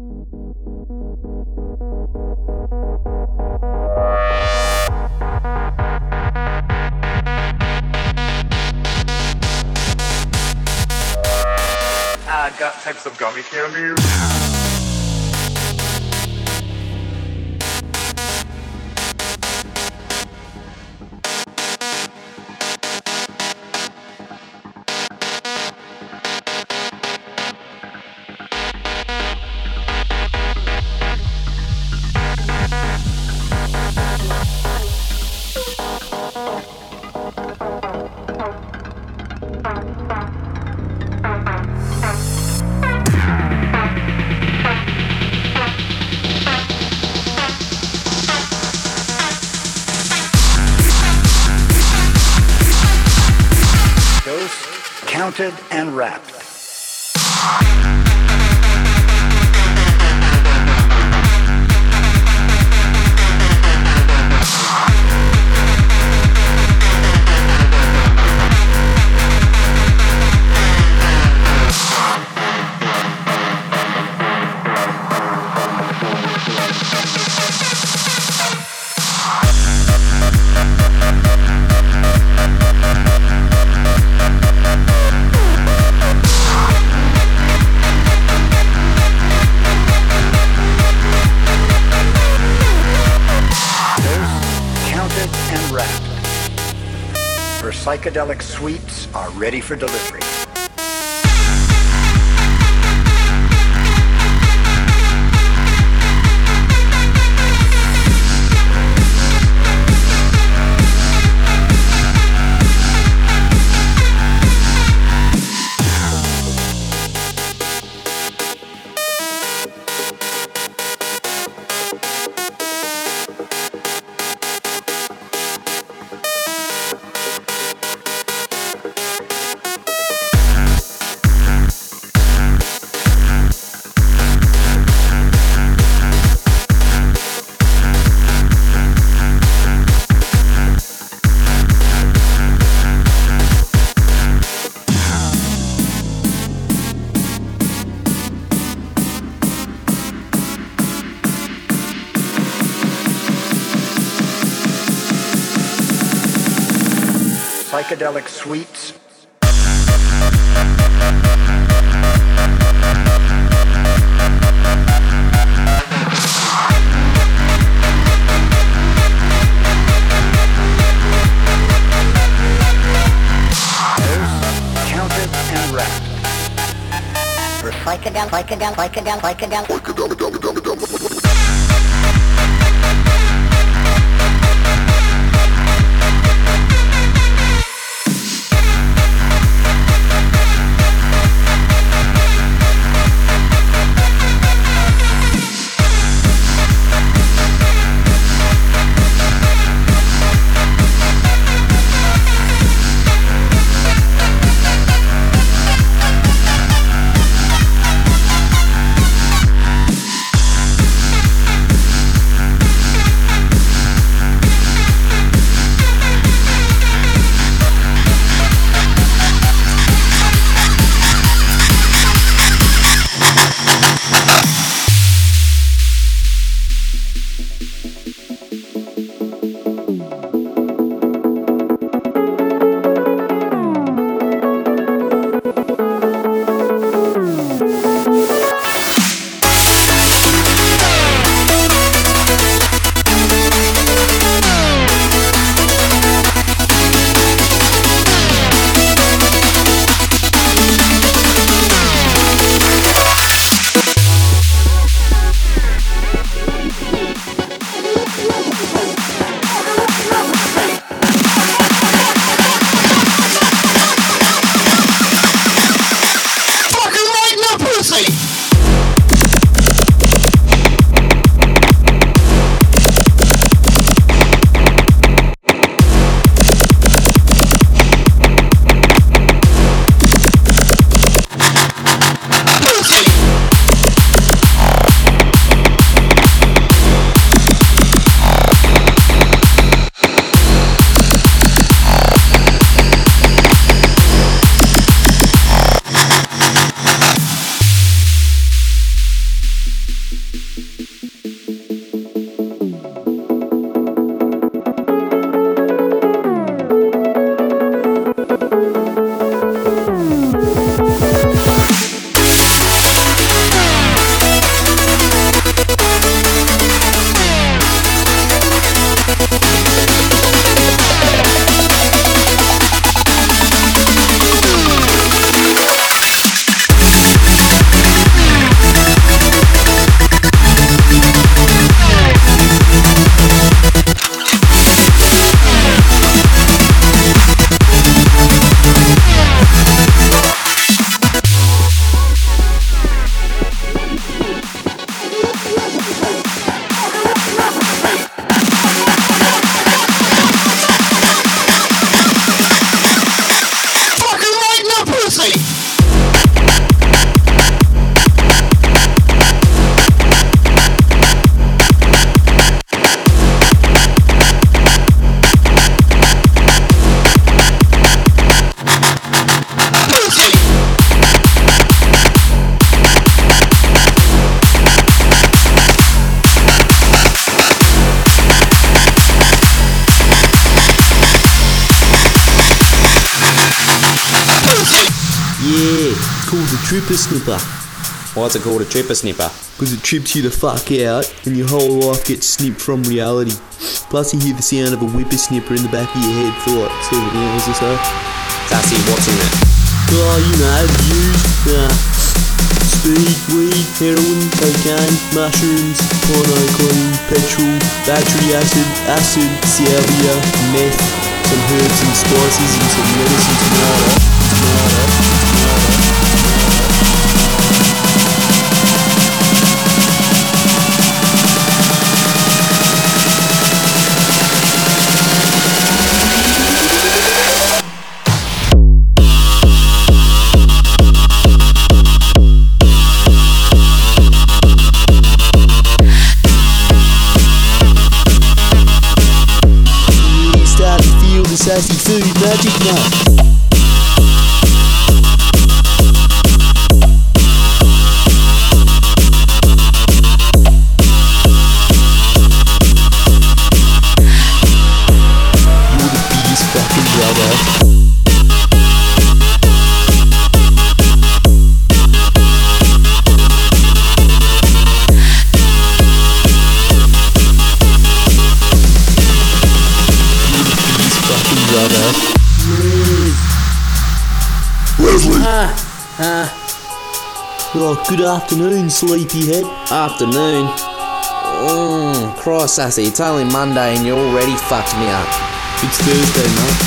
I got types of gummy candy. Psychedelic sweets are ready for delivery. Psychedelic sweets Dose, counted, and wrapped. Her Psychedelic, psychedelic, psychedelic, psychedelic. Snipper. Why's it called a Trippa Snippa? Because it trips you the fuck out and your whole life gets snipped from reality. Plus, you hear the sound of a whippersnipper in the back of your head for like seven hours or so. Sassy, what's in it? Oh, you know, use uh, speed, weed, heroin, cocaine, mushrooms, porno clean, petrol, battery acid, acid, salvia, meth, some herbs and spices, and some medicine tomato, tomato, tomato. Oh, good afternoon, sleepyhead. Afternoon. Mmm, Christ, Sassy, it's only Monday and you already fucked me up. It's Thursday, mate.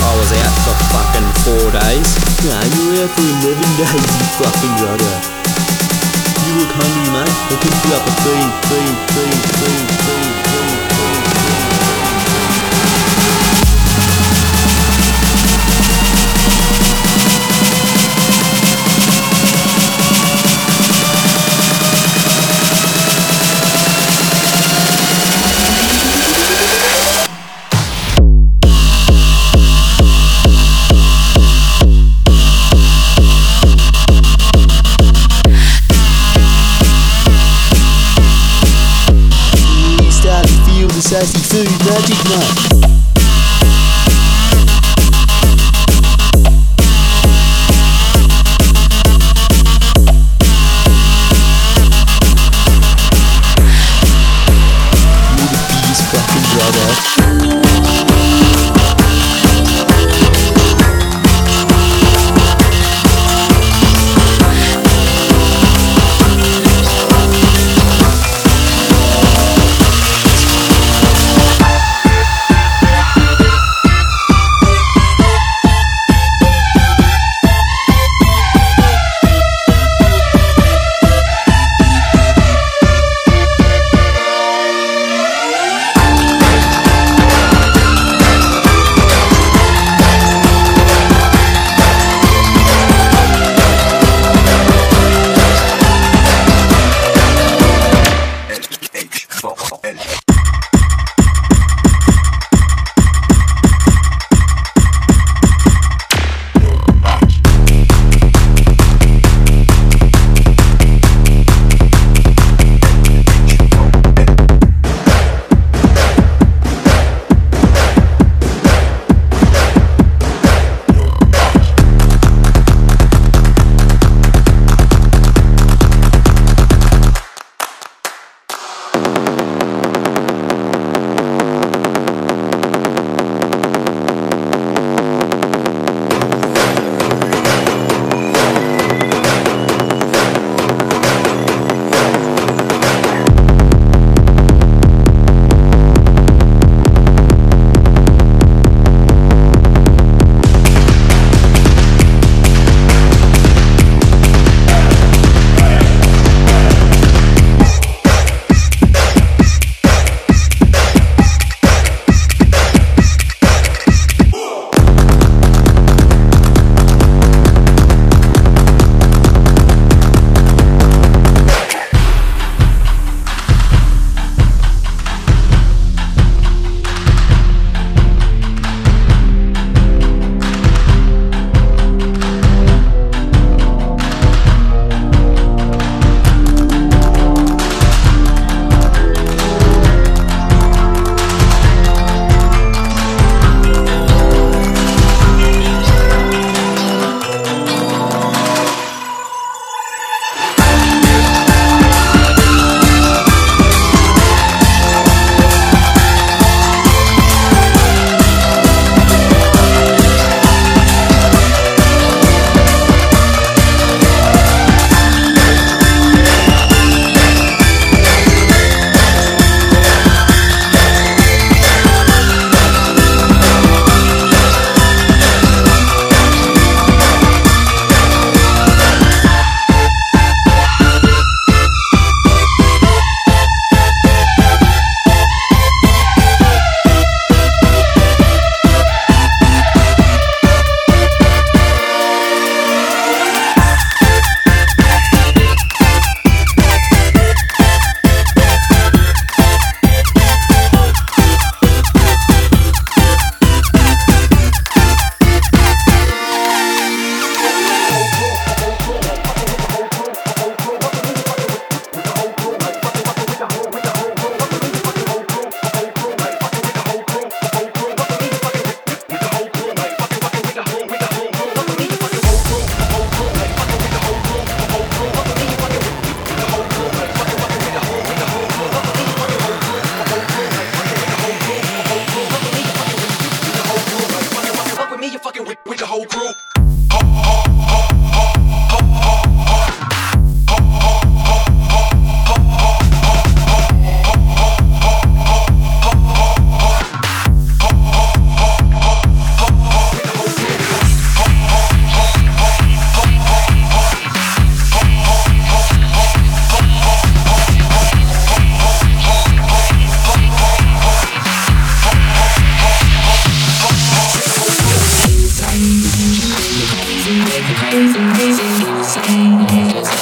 I was out for fucking four days. Nah, you were out for 11 days, you fucking brother. You look hungry, mate. I'll cook you up a feed, feed, feed, feed, feed,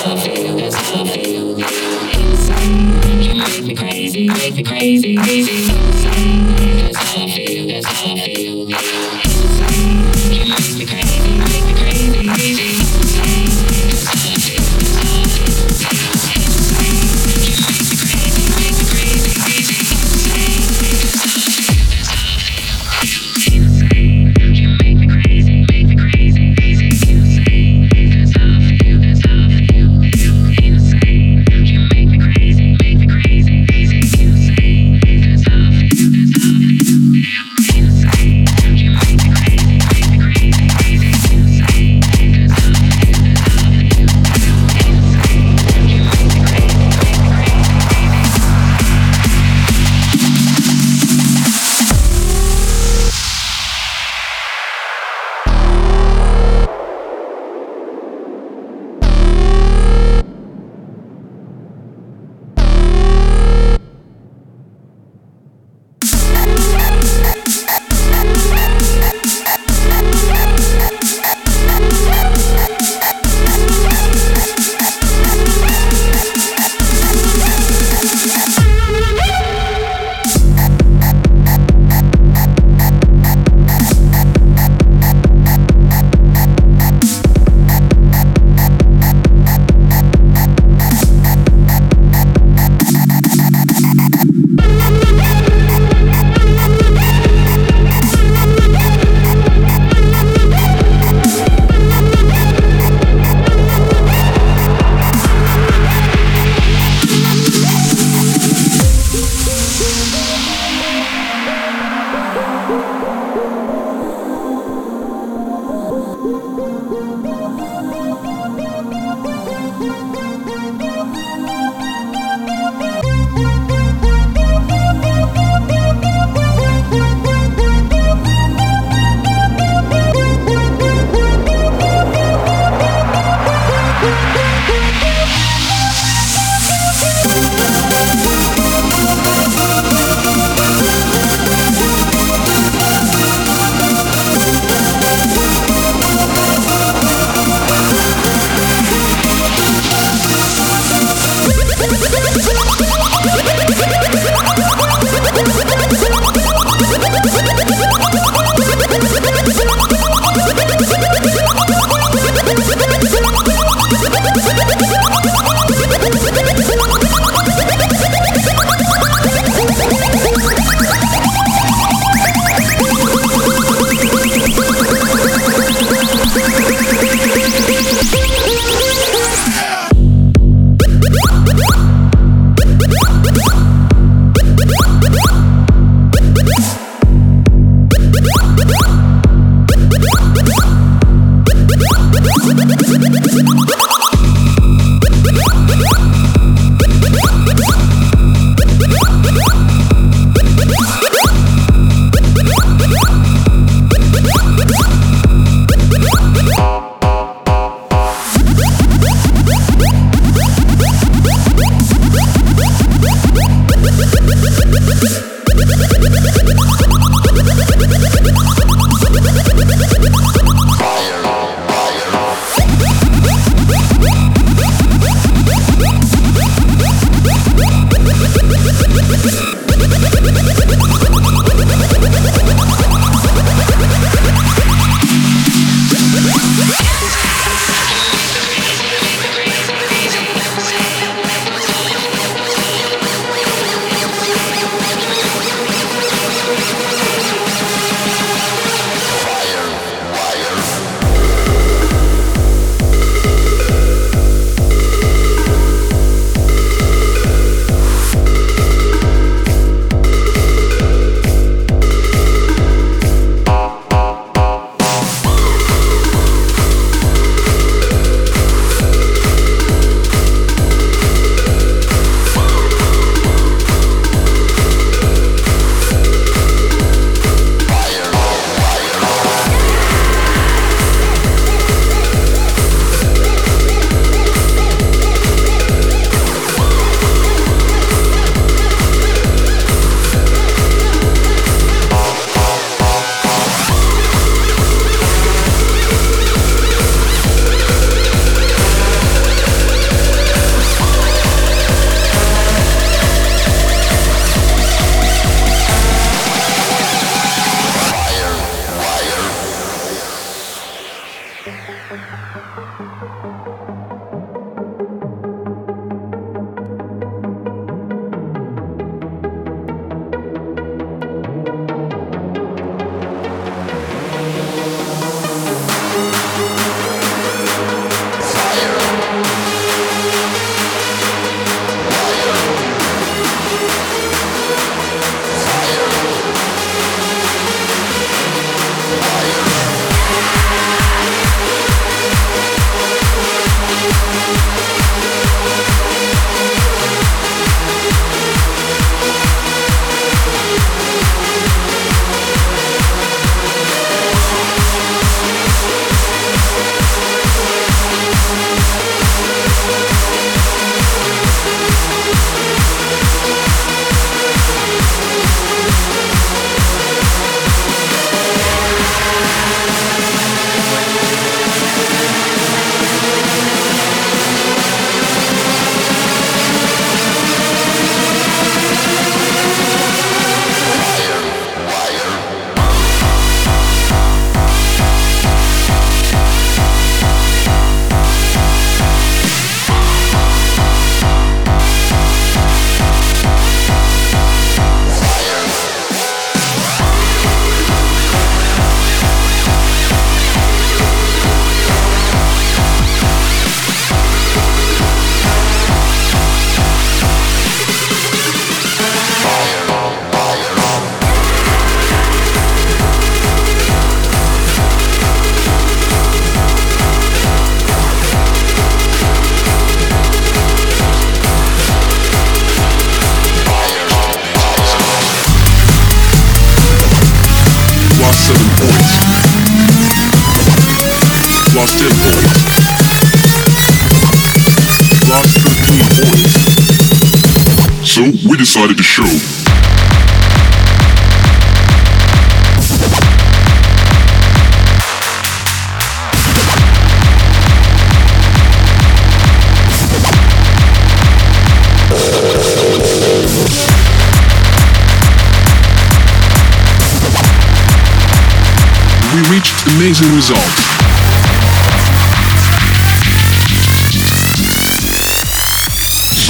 I feel, that's how I feel. Inside, you make me crazy, make me crazy, crazy.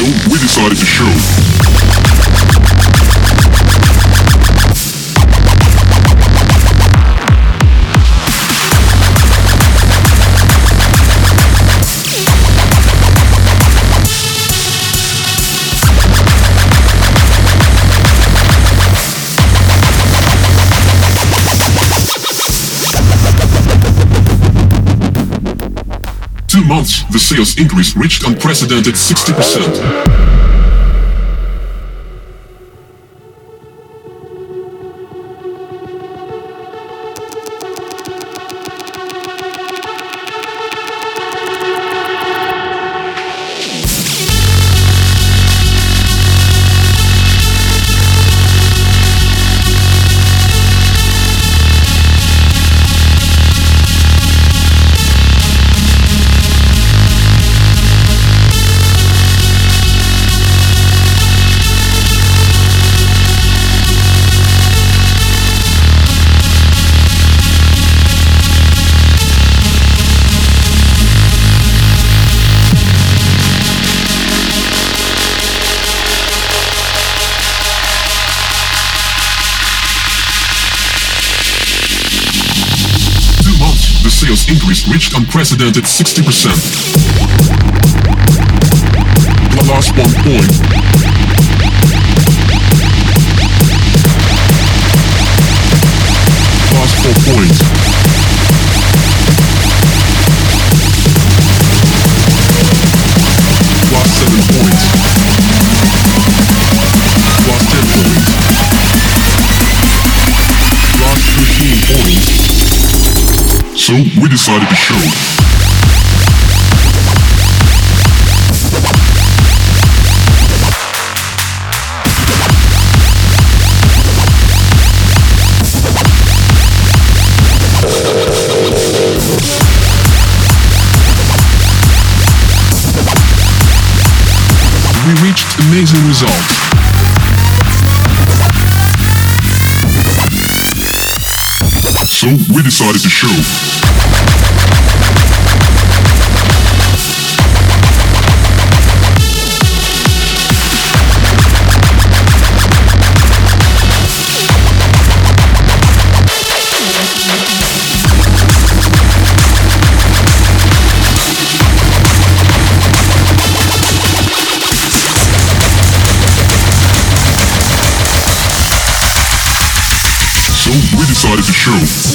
So we decided to show. Months, the sales increase reached unprecedented 60%. Reached unprecedented 60%. Lost one point. Lost four points. Lost seven points. Lost ten points. Lost 13 points. So we decided to show. We reached amazing results. So we decided to show. We decided to show.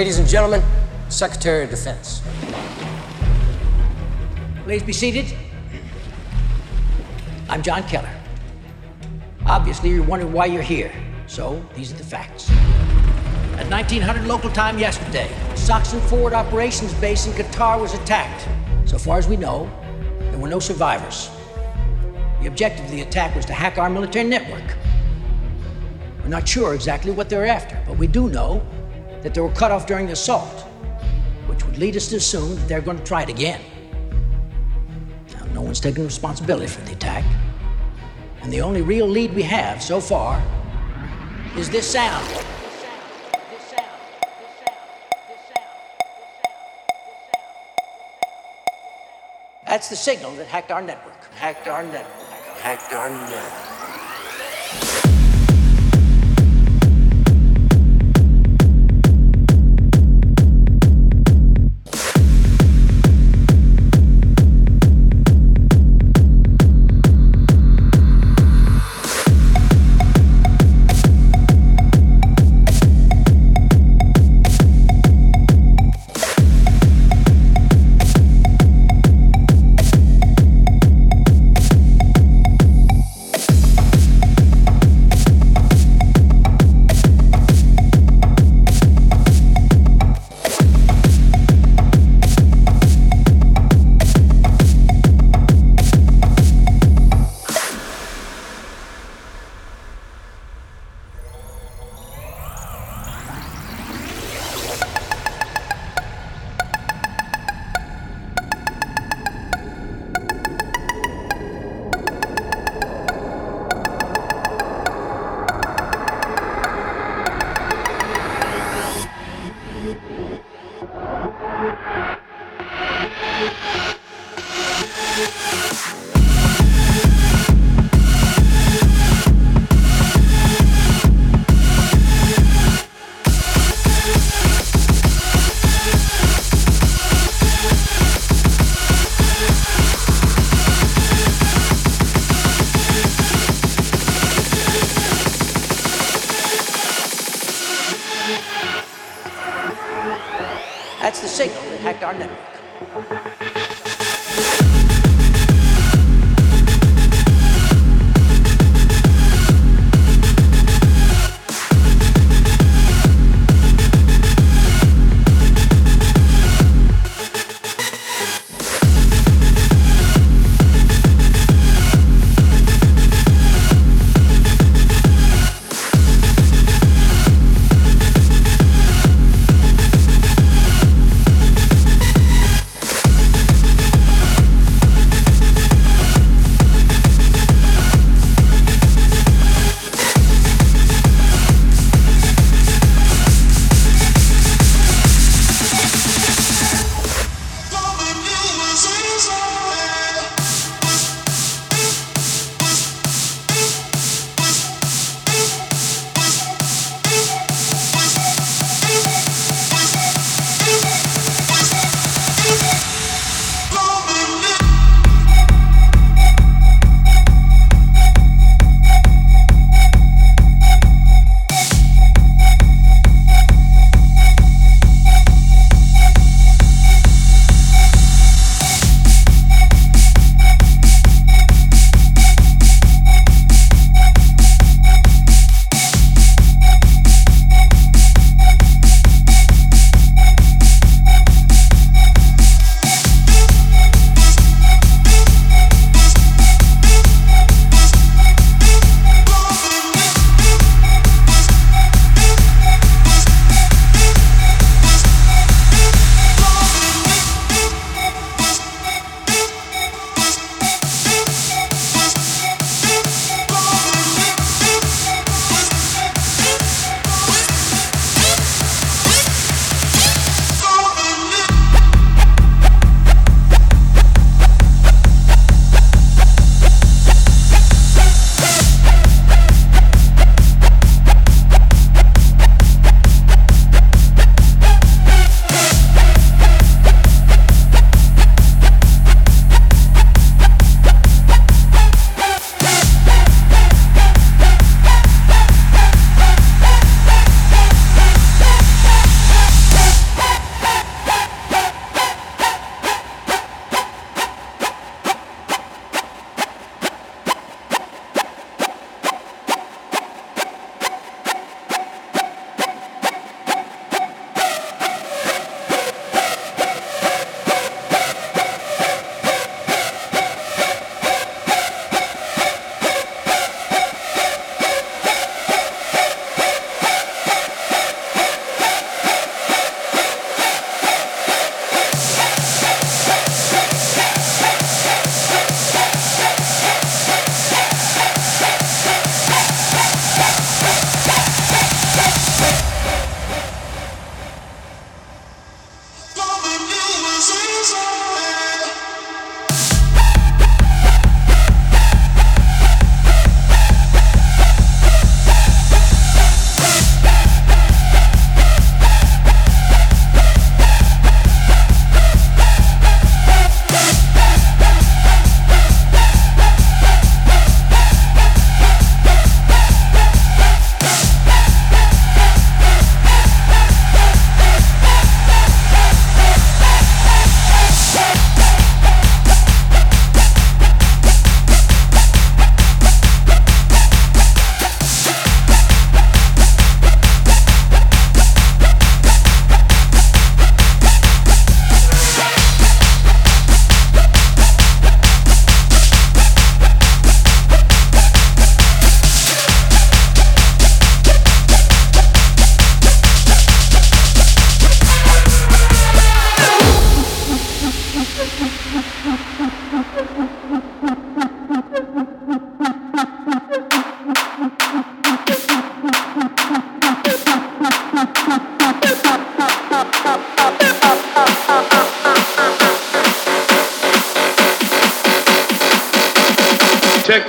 Ladies and gentlemen, Secretary of Defense. Please be seated. I'm John Keller. Obviously, you're wondering why you're here, so these are the facts. At 1900 local time yesterday, SOCCENT Forward Operations Base in Qatar was attacked. So far as we know, there were no survivors. The objective of the attack was to hack our military network. We're not sure exactly what they're after, but we do know that they were cut off during the assault, which would lead us to assume that they're going to try it again. Now, no one's taking responsibility for the attack, and the only real lead we have so far is this sound. That's the signal that hacked our network. Hacked our network. Hacked our network.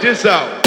This out.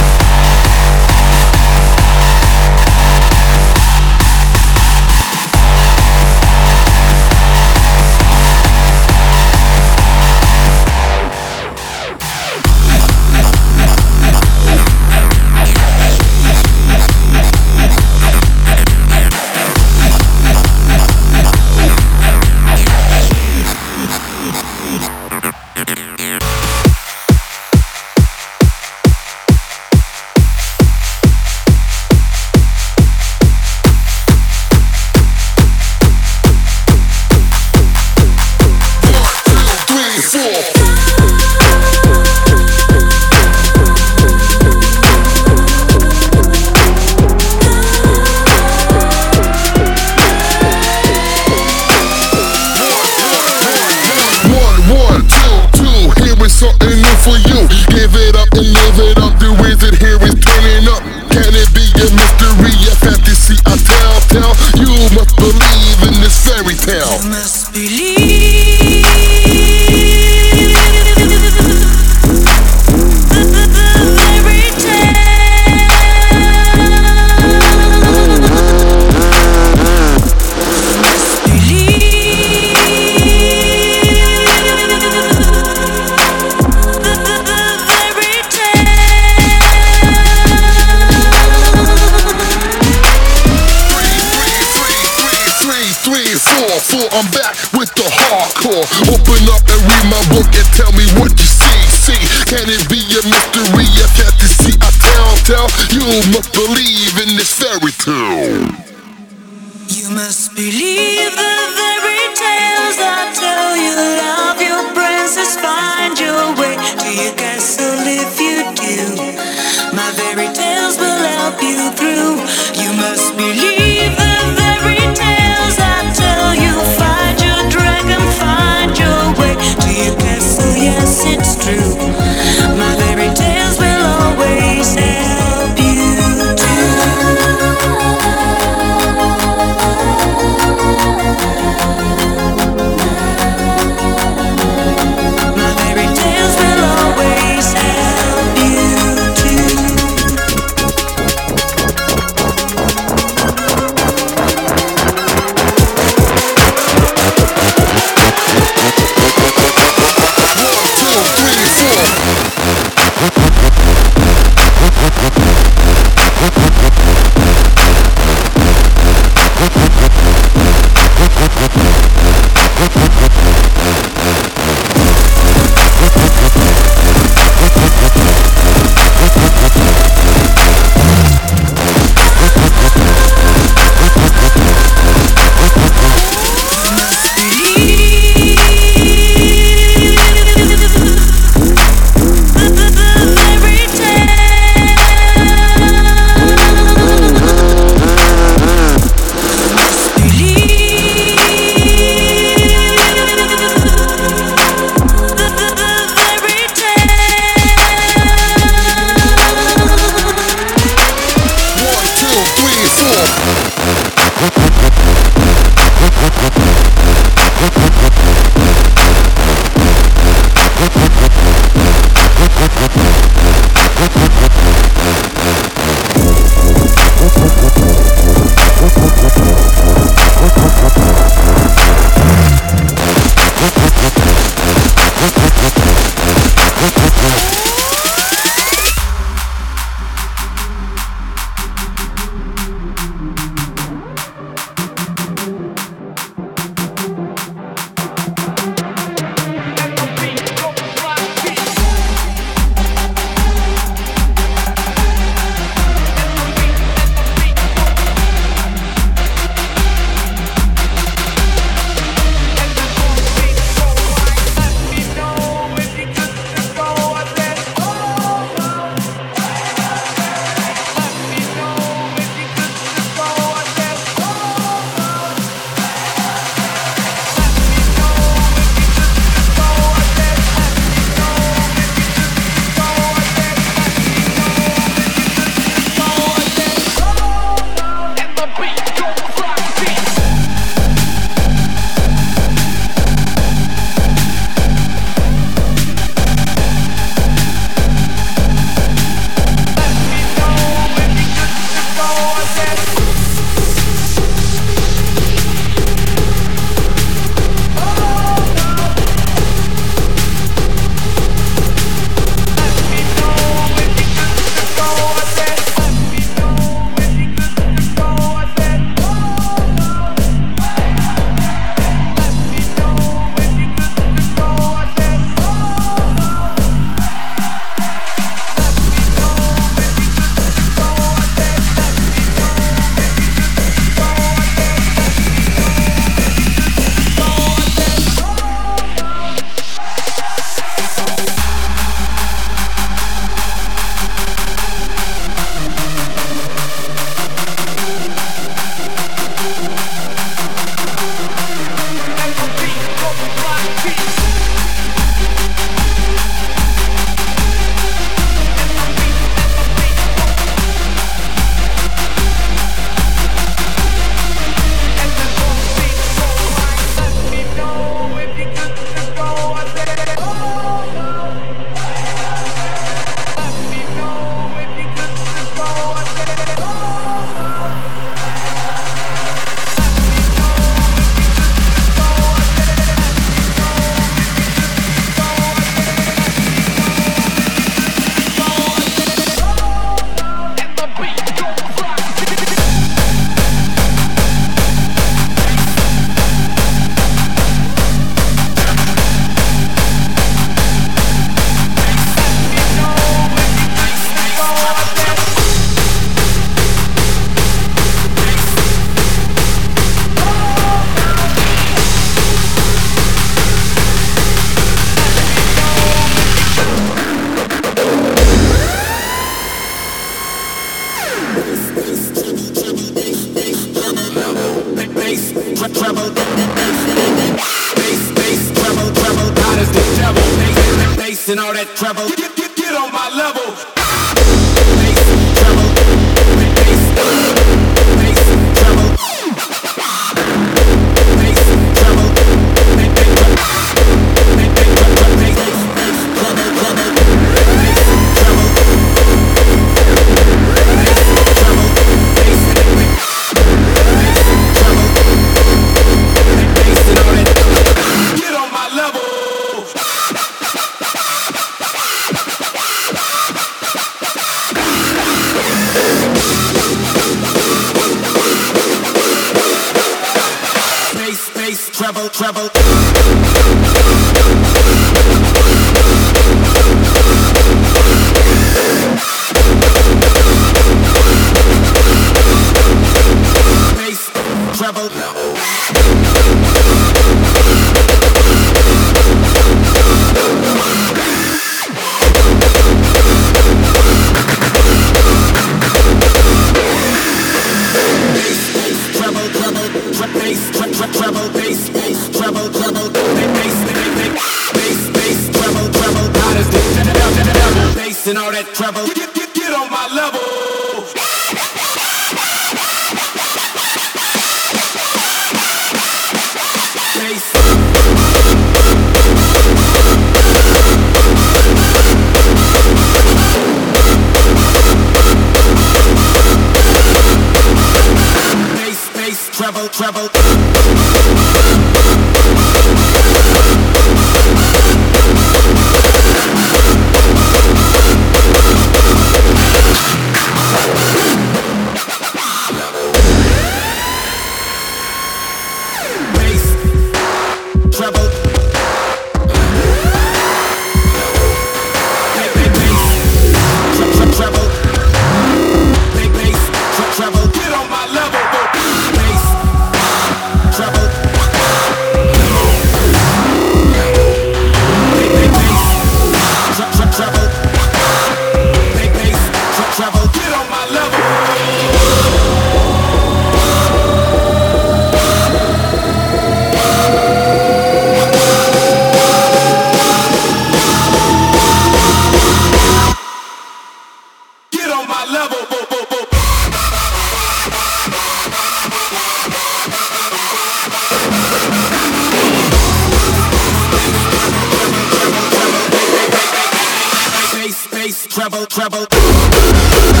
Treble. Treble,